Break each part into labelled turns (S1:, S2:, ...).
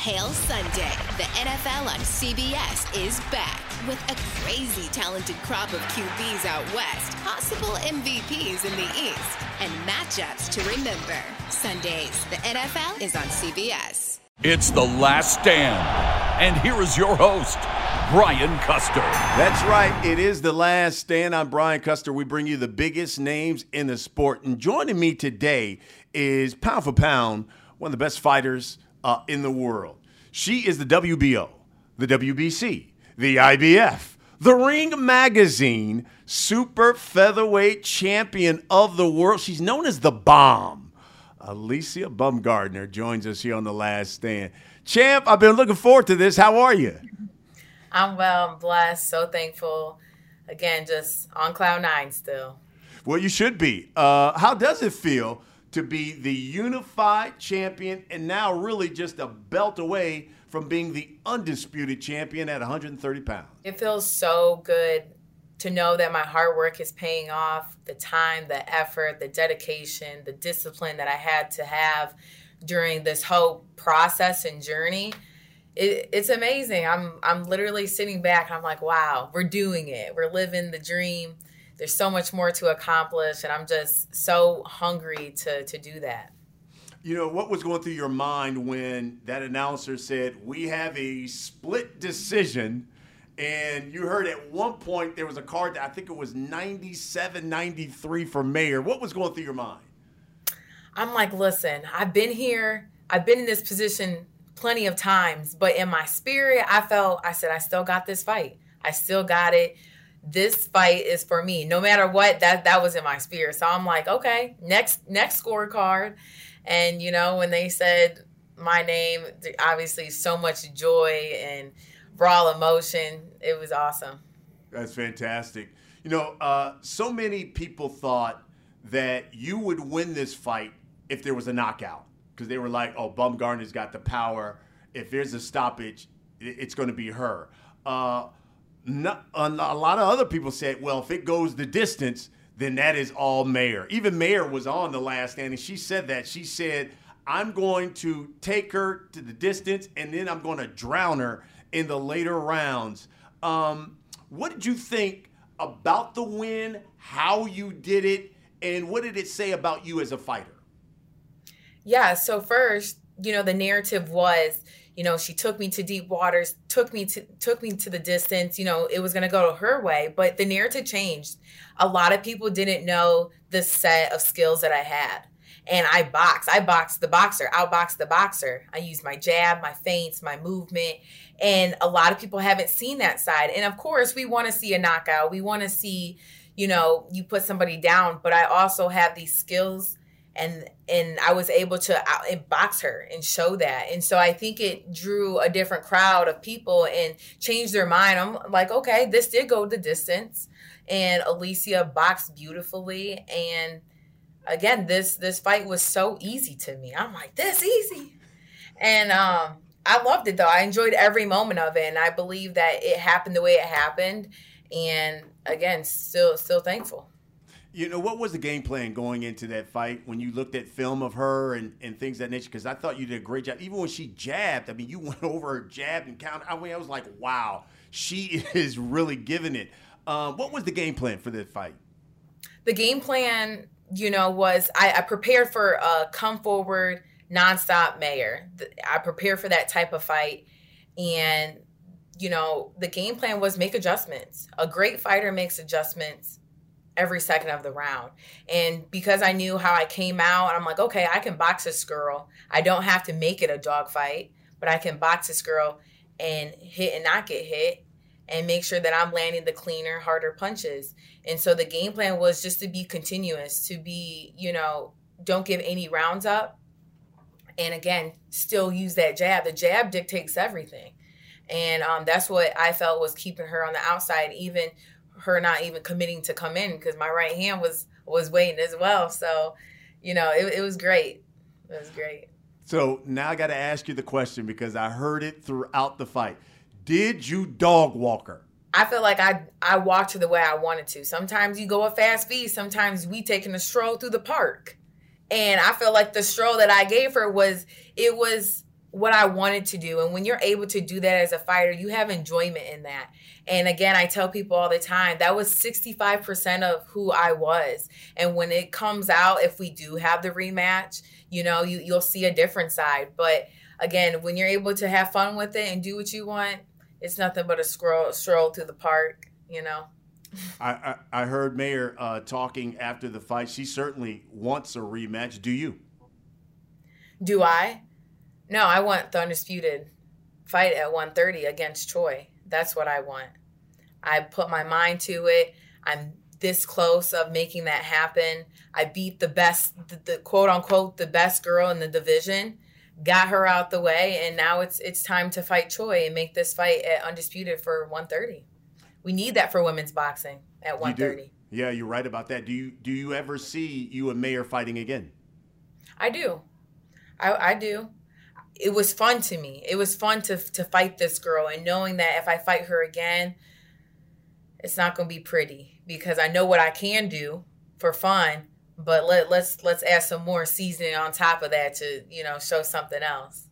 S1: hail Sunday. The NFL on CBS is back with a crazy talented crop of QBs out west, possible MVPs in the East, and matchups to remember. Sundays, the NFL is on CBS.
S2: It's the last stand. And here is your host, Brian Custer.
S3: That's right. It is the last stand. I'm Brian Custer. We bring you the biggest names in the sport. And joining me today is pound for pound, one of the best fighters uh, in the world. She is the WBO, the WBC, the IBF, the Ring Magazine Super Featherweight Champion of the World. She's known as the Bomb. Alicia Baumgardner joins us here on the last stand. Champ, I've been looking forward to this. How are you?
S4: I'm well. I'm blessed. So thankful. Again, just on cloud nine still.
S3: Well, you should be. Uh, how does it feel to be the unified champion and now really just a belt away from being the undisputed champion at 130 pounds?
S4: It feels so good to know that my hard work is paying off the time, the effort, the dedication, the discipline that I had to have during this whole process and journey it, it's amazing. I'm I'm literally sitting back. I'm like, wow, we're doing it. We're living the dream. There's so much more to accomplish, and I'm just so hungry to to do that.
S3: You know what was going through your mind when that announcer said we have a split decision? And you heard at one point there was a card that I think it was 97 93 for Mayer. What was going through your mind?
S4: I'm like, listen, I've been here, I've been in this position plenty of times, but in my spirit, I felt I said I still got this fight. I still got it. This fight is for me. No matter what, that that was in my spirit. So I'm like, okay, next next scorecard. And you know, when they said my name, obviously so much joy and raw emotion. It was awesome.
S3: That's fantastic. You know, uh, so many people thought that you would win this fight if there was a knockout because they were like, "Oh, Baumgardner's got the power. If there's a stoppage, it's going to be her." Uh, not, a lot of other people said, "Well, if it goes the distance, then that is all Mayer. Even Mayer was on the last stand, and she said that. She said, "I'm going to take her to the distance, and then I'm going to drown her in the later rounds." Um, what did you think about the win? How you did it, and what did it say about you as a fighter?
S4: Yeah. So first, you know, the narrative was, you know, she took me to deep waters, took me to took me to the distance. You know, it was going to go her way, but the narrative changed. A lot of people didn't know the set of skills that I had. And I box. I boxed the boxer, outboxed the boxer. I used my jab, my feints, my movement. And a lot of people haven't seen that side. And of course, we want to see a knockout. We want to see, you know, you put somebody down. But I also have these skills and and I was able to box her and show that. And so I think it drew a different crowd of people and changed their mind. I'm like, okay, this did go the distance, and Alicia boxed beautifully. And again, this this fight was so easy to me. I'm like, this easy, and um, I loved it though. I enjoyed every moment of it, and I believe that it happened the way it happened. And again, still still thankful.
S3: You know, what was the game plan going into that fight when you looked at film of her and, and things that nature? Because I thought you did a great job. Even when she jabbed, I mean, you went over her jab and count. I mean, I was like, wow, she is really giving it. Um, what was the game plan for that fight?
S4: The game plan, you know, was I, I prepared for a come forward, nonstop Mayer. I prepared for that type of fight. And, you know, the game plan was make adjustments. A great fighter makes adjustments every second of the round. And because I knew how I came out, I'm like, okay, I can box this girl. I don't have to make it a dogfight, but I can box this girl and hit and not get hit and make sure that I'm landing the cleaner, harder punches. And so the game plan was just to be continuous, to be, you know, don't give any rounds up. And again, still use that jab. The jab dictates everything. And um, that's what I felt was keeping her on the outside, even her not even committing to come in because my right hand was was waiting as well. So, you know, it, it was great. It was great.
S3: So now I got to ask you the question because I heard it throughout the fight. Did you dog walk her?
S4: I feel like I I walked her the way I wanted to. Sometimes you go a fast speed. Sometimes we taking a stroll through the park, and I feel like the stroll that I gave her was it was what I wanted to do. And when you're able to do that as a fighter, you have enjoyment in that. And again, I tell people all the time that was 65% of who I was. And when it comes out, if we do have the rematch, you know, you, you'll see a different side. But again, when you're able to have fun with it and do what you want, it's nothing but a scroll, stroll through the park, you know.
S3: I, I, I heard Mayer uh, talking after the fight. She certainly wants a rematch. Do you?
S4: Do I? No, I want the undisputed fight at 130 against Choi. That's what I want. I put my mind to it. I'm this close of making that happen. I beat the best, the, the, quote unquote, the best girl in the division, got her out the way, and now it's it's time to fight Choi and make this fight at undisputed for 130. We need that for women's boxing at 130.
S3: Yeah, you're right about that. Do you do you ever see you and Mayer fighting again?
S4: I do. I, I do it was fun to me. It was fun to to fight this girl and knowing that if I fight her again, it's not going to be pretty because I know what I can do for fun, but let let's let's add some more seasoning on top of that to, you know, show something else.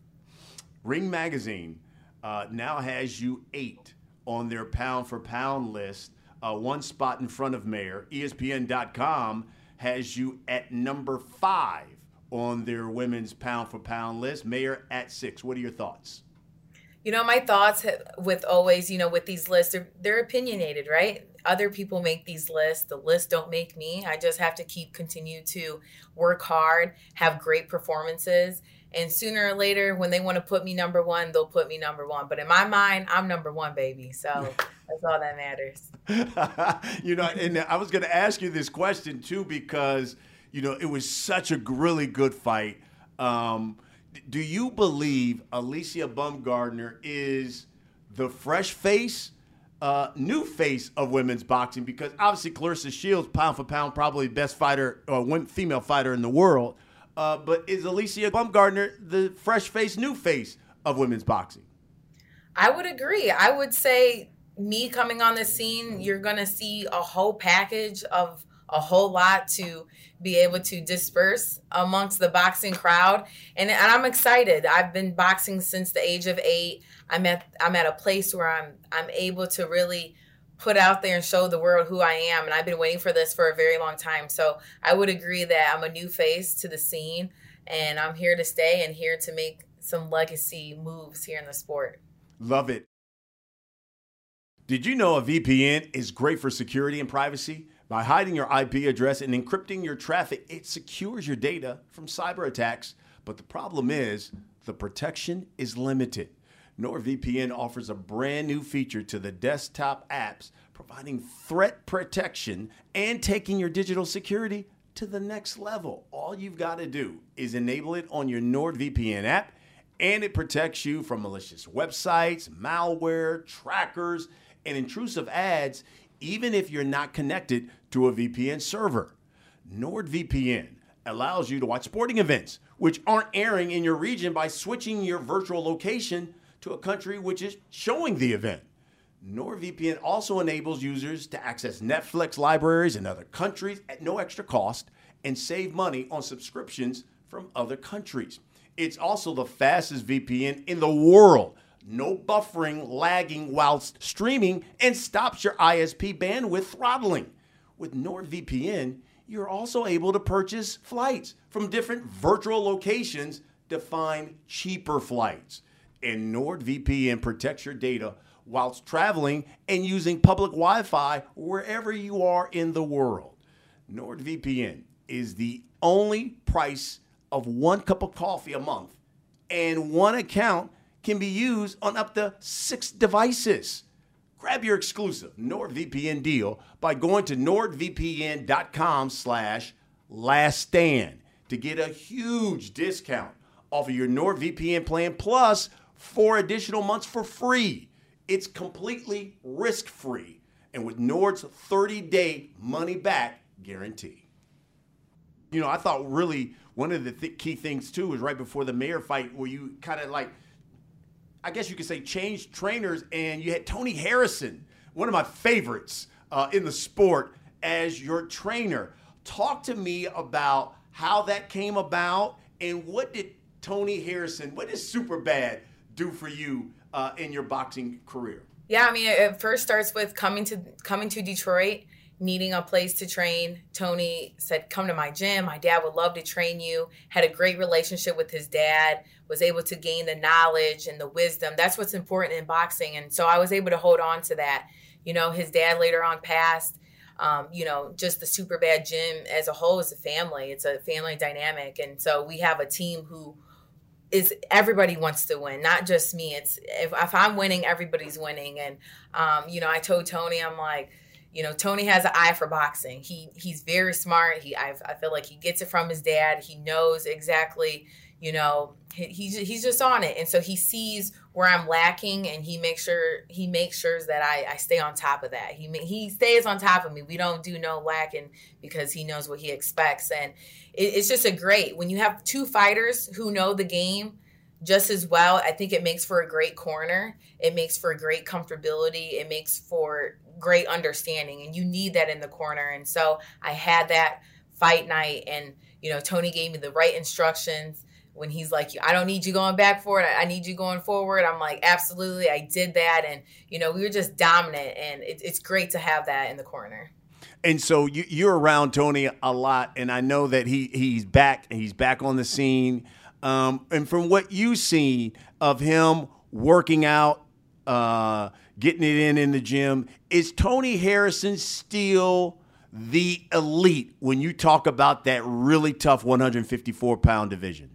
S3: Ring Magazine uh, now has you 8 on their pound for pound list, uh, one spot in front of Mayer. ESPN.com has you at number 5 on their women's pound for pound list. Mayer at six. What are your thoughts?
S4: You know, my thoughts with always, you know, with these lists, they're, they're opinionated, right? Other people make these lists. The lists don't make me. I just have to keep continue to work hard, have great performances, and sooner or later, when they want to put me number one, they'll put me number one. But in my mind, I'm number one, baby. So that's all that matters.
S3: you know, and I was going to ask you this question too because – you know, it was such a really good fight. Um, do you believe Alicia Baumgardner is the fresh face, uh, new face of women's boxing? Because obviously Claressa Shields, pound for pound, probably best fighter, uh, female fighter in the world. Uh, but is Alicia Baumgardner the fresh face, new face of women's boxing?
S4: I would agree. I would say me coming on the scene, you're going to see a whole package of a whole lot to be able to disperse amongst the boxing crowd. And, and i'm excited. I've been boxing since the age of eight. I'm at i'm at a place where i'm i'm able to really put out there and show the world who i am. And i've been waiting for this for a very long time. So i would agree that i'm a new face to the scene and i'm here to stay and here to make some legacy moves here in the sport.
S3: Love it. Did you know a vpn is great for security and privacy by hiding your IP address and encrypting your traffic, it secures your data from cyber attacks. But the problem is, the protection is limited. NordVPN offers a brand new feature to the desktop apps, providing threat protection and taking your digital security to the next level. All you've got to do is enable it on your NordVPN app, and it protects you from malicious websites, malware, trackers, and intrusive ads even if you're not connected to a VPN server. NordVPN allows you to watch sporting events which aren't airing in your region by switching your virtual location to a country which is showing the event. NordVPN also enables users to access Netflix libraries in other countries at no extra cost and save money on subscriptions from other countries. It's also the fastest VPN in the world no buffering, lagging whilst streaming, and stops your ISP bandwidth throttling. With NordVPN, you're also able to purchase flights from different virtual locations to find cheaper flights. And NordVPN protects your data whilst traveling and using public Wi Fi wherever you are in the world. NordVPN is the only price of one cup of coffee a month and one account can be used on up to six devices. Grab your exclusive NordVPN deal by going to nordvpn.com slash last stand to get a huge discount off of your NordVPN plan plus four additional months for free. It's completely risk-free and with Nord's 30-day money-back guarantee. You know, I thought really one of the th- key things too was right before the Mayer fight where you kind of like – I guess you could say, changed trainers, and you had Tony Harrison, one of my favorites uh, in the sport, as your trainer. Talk to me about how that came about and what did Tony Harrison? What does Superbad do for you uh, in your boxing career?
S4: Yeah, I mean, it first starts with coming to coming to Detroit, needing a place to train. Tony said, "Come to my gym. My dad would love to train you." Had a great relationship with his dad. Was able to gain the knowledge and the wisdom. That's what's important in boxing, and so I was able to hold on to that. You know, his dad later on passed. Um, you know, just the Superbad gym as a whole is a family. It's a family dynamic, and so we have a team who is everybody wants to win, not just me. It's if, if I'm winning, everybody's winning. And um, you know, I told Tony, I'm like, you know, Tony has an eye for boxing. He he's very smart. He I, I feel like he gets it from his dad. He knows exactly, you know, he, he's just on it, and so he sees where I'm lacking, and he makes sure he makes sure that I, I stay on top of that. He he stays on top of me. We don't do no lacking because he knows what he expects, and it, it's just a great when you have two fighters who know the game just as well. I think it makes for a great corner. It makes for great comfortability. It makes for great understanding, and you need that in the corner. And so I had that fight night, and you know Tony gave me the right instructions when he's like, I don't need you going back for it. I need you going forward. I'm like, absolutely. I did that. And, you know, we were just dominant. And it, it's great to have that in the corner.
S3: And so you, are around Tony a lot. And I know that he he's back. He's back on the scene. Um, and from what you've seen of him working out, uh, getting it in in the gym, is Tony Harrison still the elite when you talk about that really tough 154 pound division?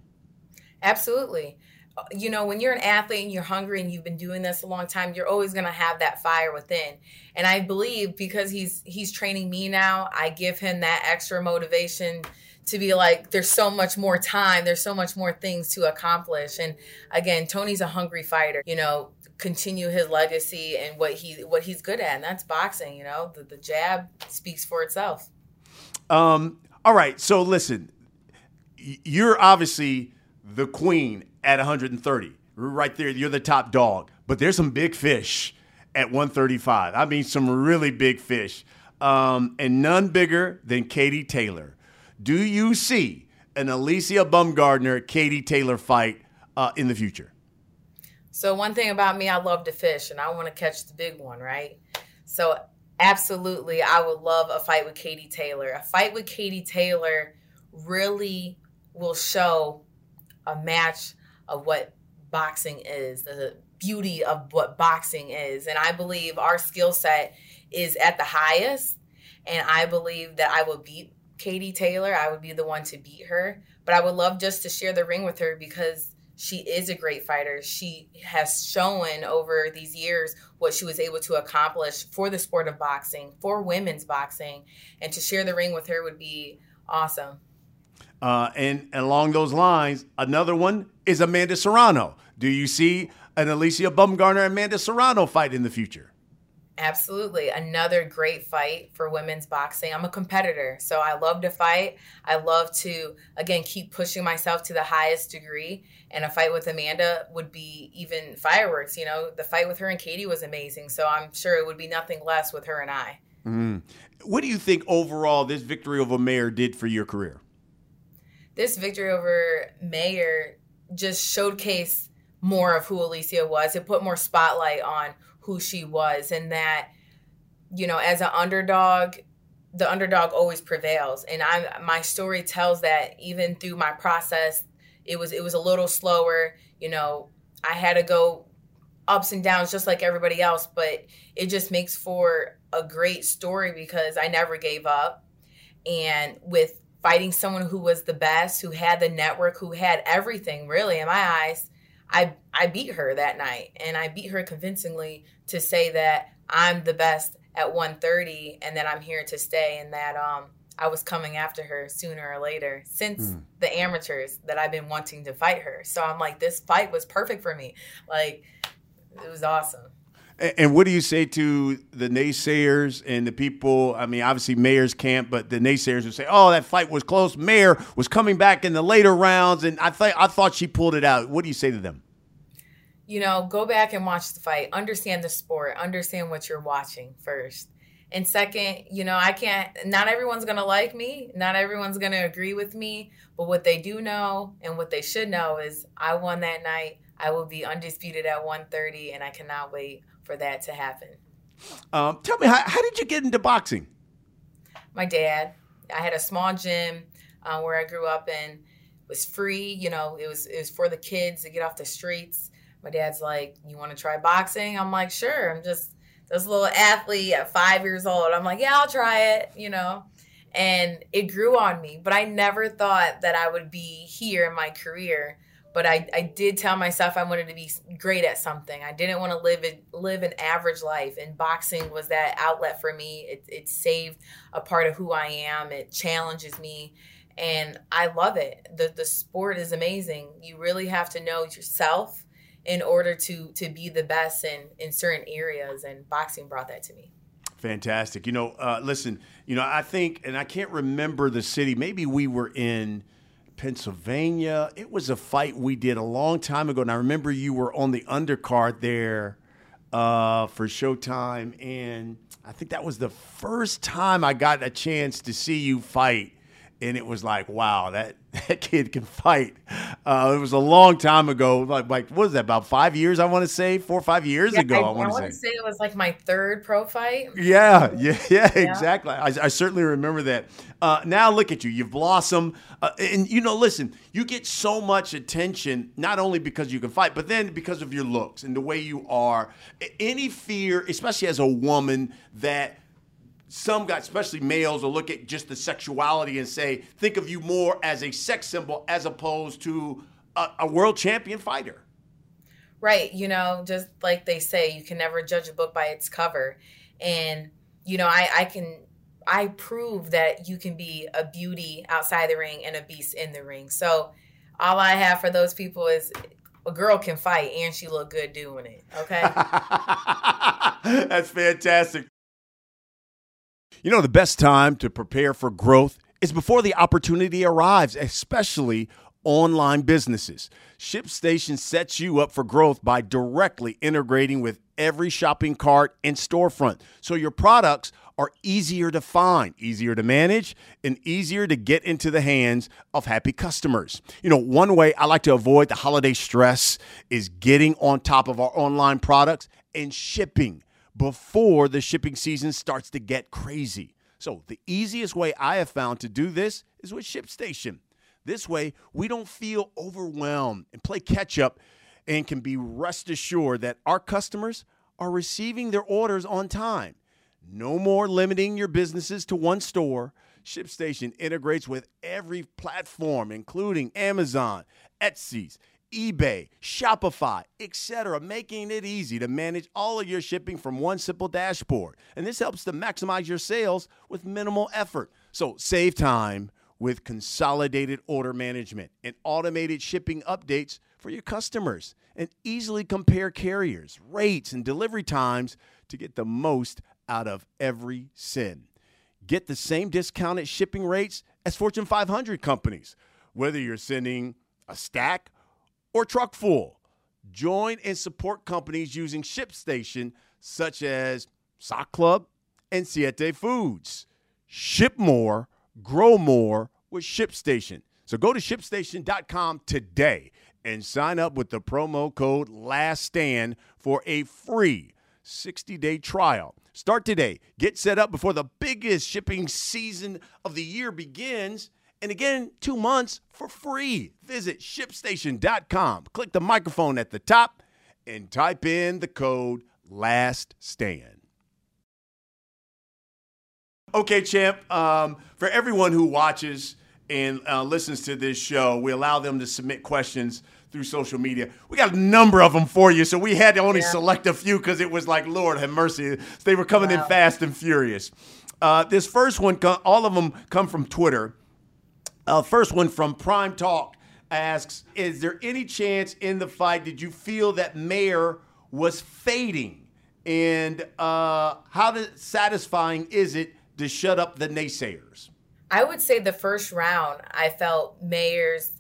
S4: Absolutely. Uh, you know, when you're an athlete and you're hungry and you've been doing this a long time, you're always going to have that fire within. And I believe because he's he's training me now, I give him that extra motivation to be like there's so much more time, there's so much more things to accomplish. And again, Tony's a hungry fighter. You know, continue his legacy and what he what he's good at, and that's boxing, you know. The, the jab speaks for itself.
S3: Um all right, so listen, you're obviously the queen at 130. Right there, you're the top dog. But there's some big fish at 135. I mean, some really big fish. Um, and none bigger than Katie Taylor. Do you see an Alicia Baumgardner Katie Taylor fight uh, in the future?
S4: So, one thing about me, I love to fish and I want to catch the big one, right? So, absolutely, I would love a fight with Katie Taylor. A fight with Katie Taylor really will show a match of what boxing is, the beauty of what boxing is. And I believe our skill set is at the highest. And I believe that I will beat Katie Taylor. I would be the one to beat her. But I would love just to share the ring with her because she is a great fighter. She has shown over these years what she was able to accomplish for the sport of boxing, for women's boxing. And to share the ring with her would be awesome.
S3: Uh, and, along those lines, another one is Amanda Serrano. Do you see an Alicia Baumgardner Amanda Serrano fight in the future?
S4: Absolutely. Another great fight for women's boxing. I'm a competitor, so I love to fight. I love to, again, keep pushing myself to the highest degree. And a fight with Amanda would be even fireworks. You know, the fight with her and Katie was amazing. So I'm sure it would be nothing less with her and I.
S3: Mm. What do you think overall this victory over Mayer did for your career?
S4: this victory over Mayer just showcased more of who Alicia was. It put more spotlight on who she was, and that you know, as an underdog, the underdog always prevails. And I, my story tells that even through my process, it was it was a little slower. You know, I had to go ups and downs just like everybody else, but it just makes for a great story because I never gave up. And with fighting someone who was the best, who had the network, who had everything really in my eyes. I I beat her that night and I beat her convincingly to say that I'm the best at 130 and that I'm here to stay and that um I was coming after her sooner or later since mm. the amateurs that I've been wanting to fight her. So I'm like this fight was perfect for me. Like it was awesome.
S3: And what do you say to the naysayers and the people? I mean, obviously Mayer's camp, but the naysayers would say, "Oh, that fight was close. Mayer was coming back in the later rounds, and I thought I thought she pulled it out." What do you say to them?
S4: You know, go back and watch the fight. Understand the sport. Understand what you're watching first, And second, you know, I can't, not everyone's going to like me. Not everyone's going to agree with me. But what they do know and what they should know is I won that night. I will be undisputed at 130, and I cannot wait for that to happen.
S3: Um, tell me, how, how, did you get into boxing?
S4: My dad. I had a small gym uh, where I grew up and was free. You know, it was it was for the kids to get off the streets. My dad's like, "You want to try boxing?" I'm like, "Sure." I'm just this little athlete at five years old. I'm like, "Yeah, I'll try it." You know, and it grew on me. But I never thought that I would be here in my career. But I, I did tell myself I wanted to be great at something. I didn't want to live a, live an average life, and boxing was that outlet for me. It, it saved a part of who I am. It challenges me, and I love it. the The sport is amazing. You really have to know yourself in order to to be the best in in certain areas, and boxing brought that to me.
S3: Fantastic. You know, uh, listen, you know, I think, and I can't remember the city. Maybe we were in Pennsylvania. It was a fight we did a long time ago, and I remember you were on the undercard there uh, for Showtime, and I think that was the first time I got a chance to see you fight and it was like, wow, that, that kid can fight. Uh, it was a long time ago. Like, like what was that? About five years, I want to say, four or five years
S4: yeah,
S3: ago.
S4: I,
S3: I want
S4: to say. say. it was like my third pro fight.
S3: Yeah, yeah, yeah, yeah. exactly. I, I, certainly remember that. Uh, now look at you. You've blossomed, uh, and you know, listen, you get so much attention not only because you can fight, but then because of your looks and the way you are. Any fear, especially as a woman, that some guys, especially males, will look at just the sexuality and say, think of you more as a sex symbol as opposed to a, a world champion fighter.
S4: Right. You know, just like they say, you can never judge a book by its cover. And, you know, I, I can I prove that you can be a beauty outside the ring and a beast in the ring. So all I have for those people is a girl can fight and she look good doing it. Okay.
S3: That's fantastic. You know, the best time to prepare for growth is before the opportunity arrives, especially online businesses. ShipStation sets you up for growth by directly integrating with every shopping cart and storefront. So your products are easier to find, easier to manage, and easier to get into the hands of happy customers. You know, one way I like to avoid the holiday stress is getting on top of our online products and shipping before the shipping season starts to get crazy. So, the easiest way I have found to do this is with ShipStation. This way, we don't feel overwhelmed and play catch up and can be rest assured that our customers are receiving their orders on time. No more limiting your businesses to one store. ShipStation integrates with every platform, including Amazon, Etsy's, eBay, Shopify, etc., making it easy to manage all of your shipping from one simple dashboard. And this helps to maximize your sales with minimal effort. So save time with consolidated order management and automated shipping updates for your customers and easily compare carriers, rates, and delivery times to get the most out of every sin. Get the same discounted shipping rates as Fortune 500 companies, whether you're sending a stack or truck full. Join and support companies using ShipStation such as Sock Club and Siete Foods. Ship more, grow more with ShipStation. So go to shipstation.com today and sign up with the promo code LASTSTAND for a free 60 day trial. Start today. Get set up before the biggest shipping season of the year begins and again, two months for free. Visit shipstation.com. Click the microphone at the top and type in the code last stand. Okay, champ. Um, for everyone who watches and uh, listens to this show, we allow them to submit questions through social media. We got a number of them for you, so we had to only yeah. select a few because it was like, Lord have mercy. They were coming wow. in fast and furious. Uh, this first one, all of them come from Twitter. Uh, first one from Prime Talk asks Is there any chance in the fight did you feel that Mayer was fading? And uh, how satisfying is it to shut up the naysayers?
S4: I would say the first round, I felt Mayer's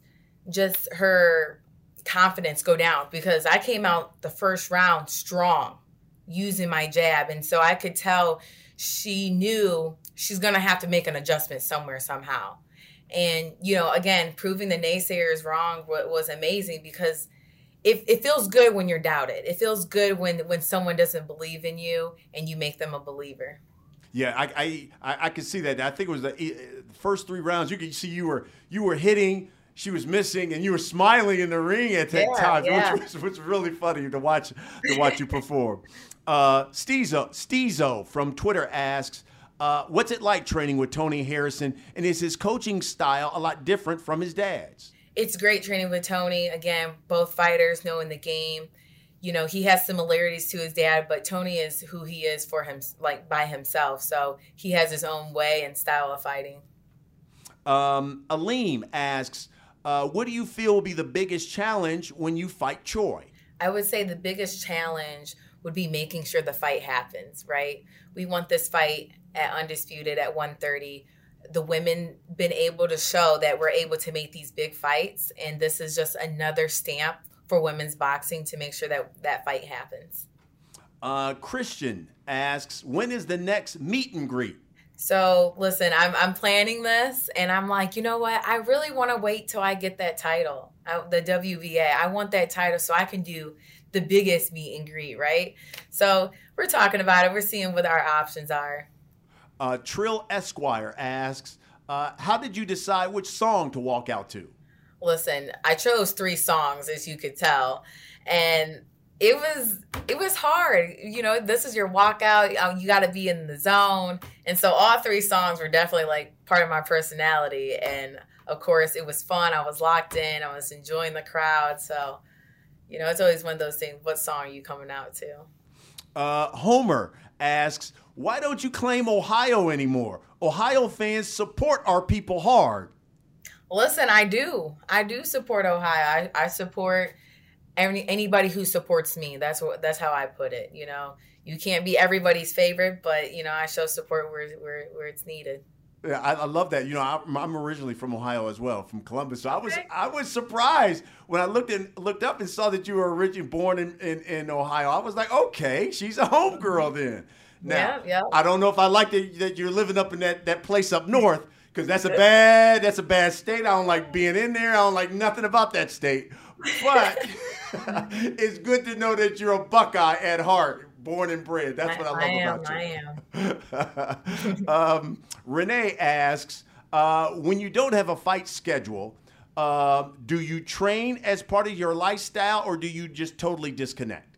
S4: just her confidence go down because I came out the first round strong using my jab. And so I could tell she knew she's going to have to make an adjustment somewhere somehow. And, you know, again, proving the naysayers wrong was amazing because it, it feels good when you're doubted. It feels good when when someone doesn't believe in you and you make them a believer.
S3: Yeah, I I I, could see that. I think it was the, first three rounds. You could see you were you were hitting she was missing, and you were smiling in the ring at that yeah, time, yeah. which was, was really funny to watch to watch you perform. Uh, Steezo, Steezo from Twitter asks, uh, "What's it like training with Tony Harrison, and is his coaching style a lot different from his dad's?"
S4: It's great training with Tony. Again, both fighters knowing the game. You know, he has similarities to his dad, but Tony is who he is for him, like by himself. So he has his own way and style of fighting.
S3: Um, Aleem asks, uh, what do you feel will be the biggest challenge when you fight Choi?
S4: I would say the biggest challenge would be making sure the fight happens, right? We want this fight at Undisputed at 130. The women been able to show that we're able to make these big fights, and this is just another stamp for women's boxing to make sure that that fight happens.
S3: Uh, Christian asks, when is the next meet and greet?
S4: So listen, I'm I'm planning this, and I'm like, you know what? I really want to wait till I get that title, the WBA. I want that title so I can do the biggest meet and greet, right? So we're talking about it. We're seeing what our options are.
S3: Uh, Trill Esquire asks, uh, how did you decide which song to walk out to?
S4: Listen, I chose three songs, as you could tell, and it was it was hard. You know, this is your walkout. Um, you got to be in the zone, and so all three songs were definitely like part of my personality. And of course, it was fun. I was locked in. I was enjoying the crowd. So, you know, it's always one of those things. What song are you coming out to?
S3: Uh, Homer asks, "Why don't you claim Ohio anymore? Ohio fans support our people hard."
S4: Listen, I do. I do support Ohio. I, I support any, anybody who supports me. That's what that's how I put it. You know, you can't be everybody's favorite, but you know, I show support where where, where it's needed.
S3: Yeah, I, I, love that. You know, I, am originally from Ohio as well, from Columbus. So I was I was surprised when I looked and looked up and saw that you were originally born in, in, in Ohio. I was like, okay, she's a homegirl then. Now, yeah, yeah. I don't know if I like that, that you're living up in that, that place up north because that's a bad that's a bad state. I don't like being in there. I don't like nothing about that state. But it's good to know that you're a Buckeye at heart, born and bred. That's what I, I love am, about you. I am. um, Renee asks, uh, when you don't have a fight schedule, uh, do you train as part of your lifestyle, or do you just totally disconnect?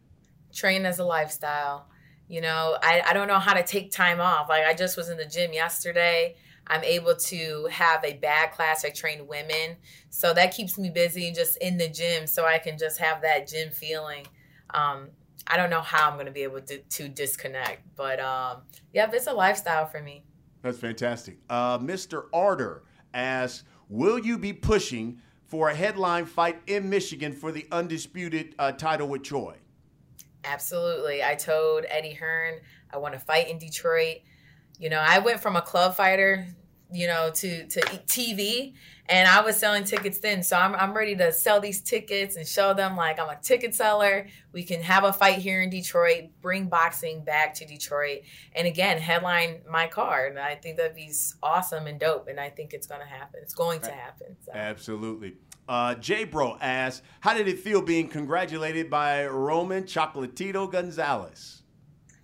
S4: Train as a lifestyle. You know, I, I don't know how to take time off. Like I just was in the gym yesterday I'm able to have a bad class. I train women. So that keeps me busy and just in the gym so I can just have that gym feeling. Um, I don't know how I'm going to be able to, to disconnect, but um, yeah, it's a lifestyle for me.
S3: That's fantastic. Uh, Mr. Arter asks, will you be pushing for a headline fight in Michigan for the undisputed uh, title with Choi?
S4: Absolutely. I told Eddie Hearn I want to fight in Detroit. You know, I went from a club fighter, you know, to to TV, and I was selling tickets then. So I'm I'm ready to sell these tickets and show them like I'm a ticket seller. We can have a fight here in Detroit, bring boxing back to Detroit, and again headline my card. And I think that'd be awesome and dope. And I think it's going to happen. It's going to happen.
S3: So. Absolutely. Uh, J Bro asks, how did it feel being congratulated by Roman Chocolatito Gonzalez?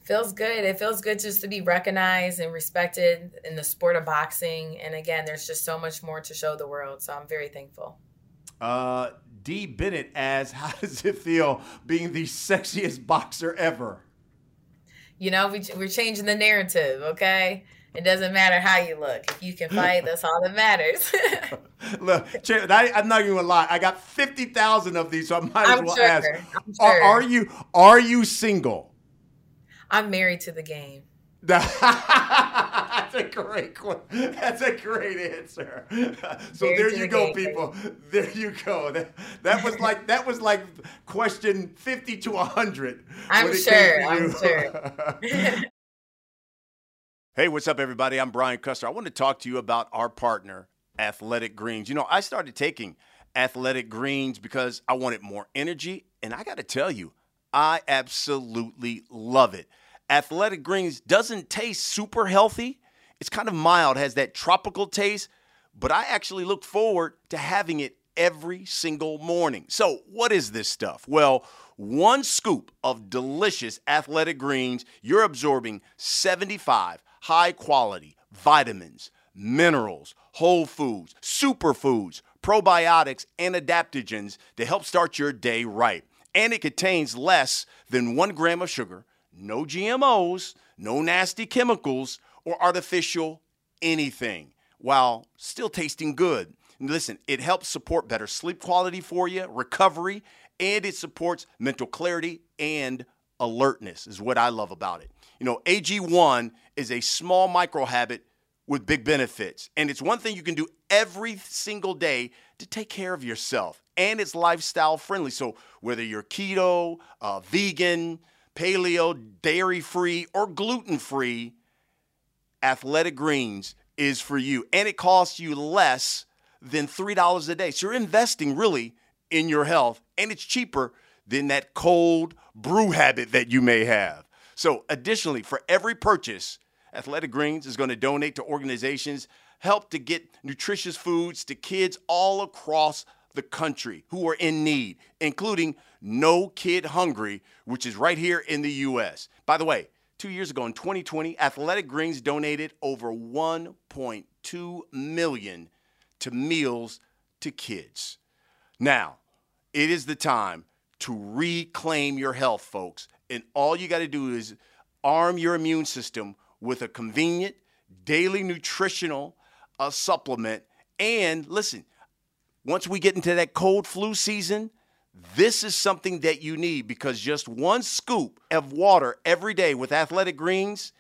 S4: Feels good. It feels good just to be recognized and respected in the sport of boxing. And again, there's just so much more to show the world. So I'm very thankful.
S3: Uh, D. Bennett as how does it feel being the sexiest boxer ever?
S4: You know, we, we're changing the narrative, okay? It doesn't matter how you look. If you can fight, that's all that matters.
S3: look, I, am not even gonna lie. I got fifty thousand of these, so I might as I'm well sure. ask: sure. are, are you are you single?
S4: I'm married to the game.
S3: That's a great That's a great answer. So married there you the go, game. people. There you go. That, that was like that was like question fifty to hundred.
S4: I'm sure. I'm sure.
S3: hey, what's up, everybody? I'm Brian Custer. I want to talk to you about our partner, Athletic Greens. You know, I started taking Athletic Greens because I wanted more energy, and I got to tell you, I absolutely love it. Athletic Greens doesn't taste super healthy. It's kind of mild, has that tropical taste, but I actually look forward to having it every single morning. So, what is this stuff? Well, one scoop of delicious athletic greens, you're absorbing 75 high quality vitamins, minerals, whole foods, superfoods, probiotics, and adaptogens to help start your day right. And it contains less than one gram of sugar, no GMOs, no nasty chemicals, or artificial anything, while still tasting good. Listen, it helps support better sleep quality for you, recovery, and it supports mental clarity and alertness, is what I love about it. You know, AG1 is a small micro habit with big benefits. And it's one thing you can do every single day to take care of yourself. And it's lifestyle friendly. So whether you're keto, uh, vegan, paleo, dairy free, or gluten free, Athletic Greens is for you. And it costs you less than $3 a day. So you're investing really in your health, and it's cheaper than that cold brew habit that you may have. So, additionally, for every purchase, Athletic Greens is going to donate to organizations help to get nutritious foods to kids all across the country who are in need, including No Kid Hungry, which is right here in the U.S. By the way, two years ago in 2020, Athletic Greens donated over 1.2 million to meals to kids. Now, it is the time to reclaim your health, folks. And all you got to do is arm your immune system with a convenient daily nutritional uh, supplement. And listen, once we get into that cold flu season, this is something that you need because just one scoop of water every day with athletic greens,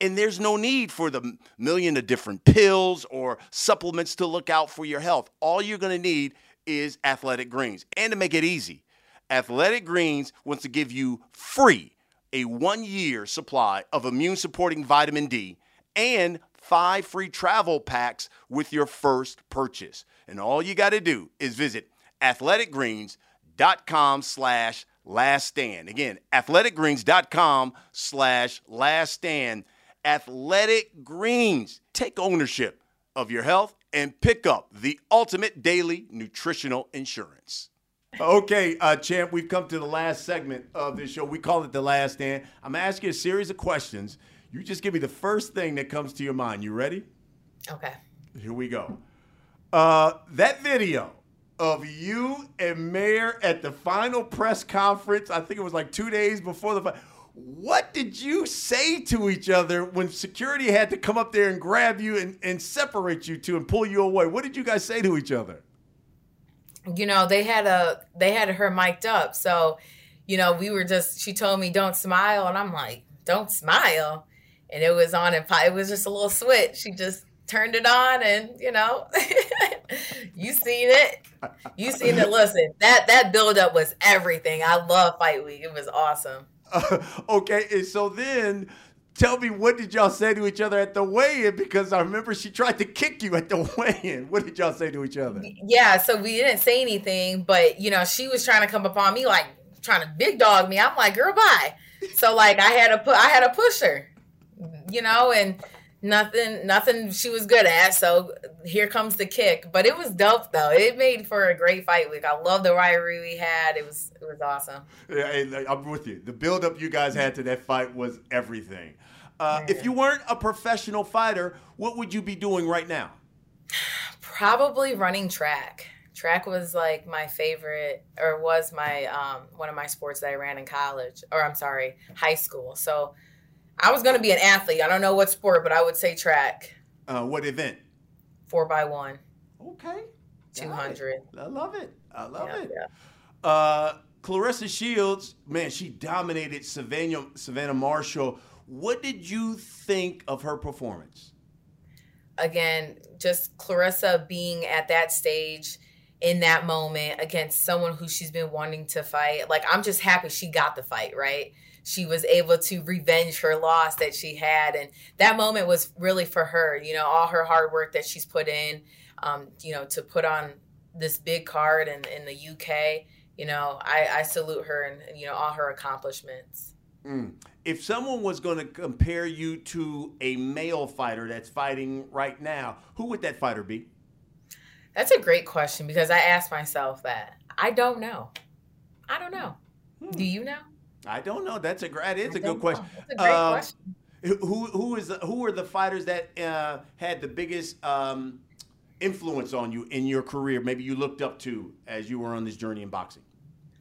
S3: and there's no need for the million of different pills or supplements to look out for your health. All you're going to need is athletic greens. And to make it easy, Athletic Greens wants to give you free a one year supply of immune supporting vitamin D and five free travel packs with your first purchase. And all you got to do is visit athleticgreens.com slash last stand. Again, athleticgreens.com slash last stand. Athletic Greens. Take ownership of your health and pick up the ultimate daily nutritional insurance.
S5: Okay, uh, champ, we've come to the last segment of this show. We call it the last stand. I'm gonna ask you a series of questions. You just give me the first thing that comes to your mind. You ready?
S4: Okay.
S5: Here we go. Uh, that video of you and Mayer at the final press conference. I think it was like two days before the fight. What did you say to each other when security had to come up there and grab you and, and separate you two and pull you away? What did you guys say to each other?
S4: you know they had a they had her mic'd up so you know we were just she told me don't smile and i'm like don't smile and it was on and it was just a little switch she just turned it on and you know you seen it you seen it listen that that build up was everything i love fight week it was awesome
S5: uh, okay and so then tell me what did y'all say to each other at the weigh-in because I remember she tried to kick you at the weigh-in. What did y'all say to each other?
S4: Yeah, so we didn't say anything, but you know, she was trying to come upon me like trying to big dog me. I'm like, girl, bye. So like I had to put I had to push her, you know, and nothing nothing she was good at. So here comes the kick. But it was dope though. It made for a great fight week. I love the rivalry we had. It was it was awesome.
S5: Yeah, I'm with you. The build up you guys had to that fight was everything. Uh, if you weren't a professional fighter, what would you be doing right now?
S4: Probably running track. Track was like my favorite, or was my um, one of my sports that I ran in college, or I'm sorry, high school. So I was going to be an athlete. I don't know what sport, but I would say track.
S5: Uh, what event?
S4: Four by one.
S5: Okay.
S4: 200.
S5: I love it. I love yeah, it. Yeah. Uh, Claressa Shields, man, she dominated Savannah, Savannah Marshall. What did you think of her performance?
S4: Again, just Claressa being at that stage in that moment against someone who she's been wanting to fight. Like, I'm just happy she got the fight, right? She was able to revenge her loss that she had. And that moment was really for her, you know, all her hard work that she's put in, um, you know, to put on this big card in, in the UK. You know, I, I salute her and, you know, all her accomplishments.
S3: Mm. If someone was going to compare you to a male fighter that's fighting right now, who would that fighter be?
S4: That's a great question because I asked myself that. I don't know. I don't know. Hmm. Do you know?
S3: I don't know. That's a that is a good question.
S4: That's a great uh, question.
S3: Who who is who are the fighters that uh, had the biggest um, influence on you in your career? Maybe you looked up to as you were on this journey in boxing.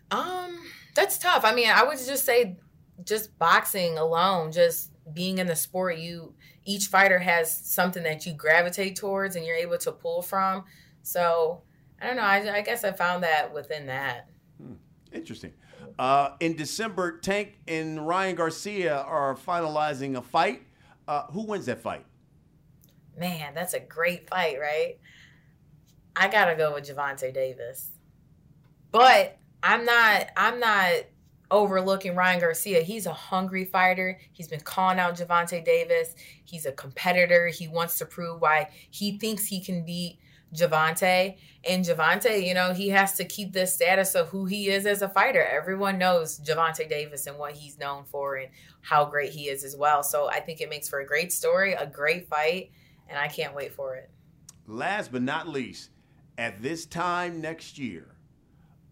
S4: Um, that's tough. I mean, I would just say, just boxing alone, just being in the sport, you each fighter has something that you gravitate towards and you're able to pull from. So I don't know. I, I guess I found that within that.
S3: Hmm. Interesting. Uh, in December, Tank and Ryan Garcia are finalizing a fight. Uh, who wins that fight?
S4: Man, that's a great fight, right? I gotta go with Gervonta Davis, but I'm not. I'm not overlooking Ryan Garcia. He's a hungry fighter. He's been calling out Gervonta Davis. He's a competitor. He wants to prove why he thinks he can beat Gervonta. And Gervonta, you know, he has to keep the status of who he is as a fighter. Everyone knows Gervonta Davis and what he's known for and how great he is as well. So I think it makes for a great story, a great fight, and I can't wait for it.
S3: Last but not least, at this time next year,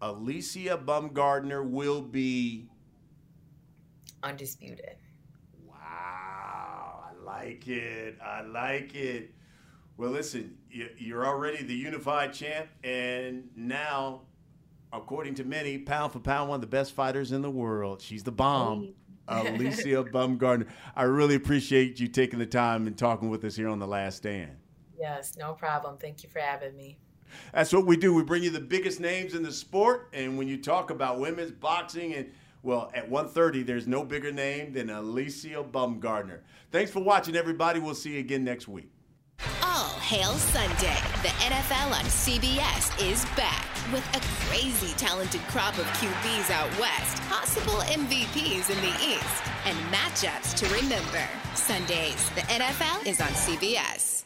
S3: Alicia Baumgardner will be
S4: undisputed.
S3: Wow, I like it. I like it. Well, listen, you're already the unified champ, and now, according to many, pound for pound, one of the best fighters in the world. She's the bomb. Alicia Baumgardner. I really appreciate you taking the time and talking with us here on The Last Stand.
S4: Yes, no problem. Thank you for having me.
S3: That's what we do. We bring you the biggest names in the sport, and when you talk about women's boxing and well, at 1:30, there's no bigger name than Alicia Baumgardner. Thanks for watching, everybody. We'll see you again next week.
S1: Hail Sunday. The NFL on CBS is back with a crazy talented crop of QBs out west, possible MVPs in the East, and matchups to remember. Sundays, the NFL is on CBS.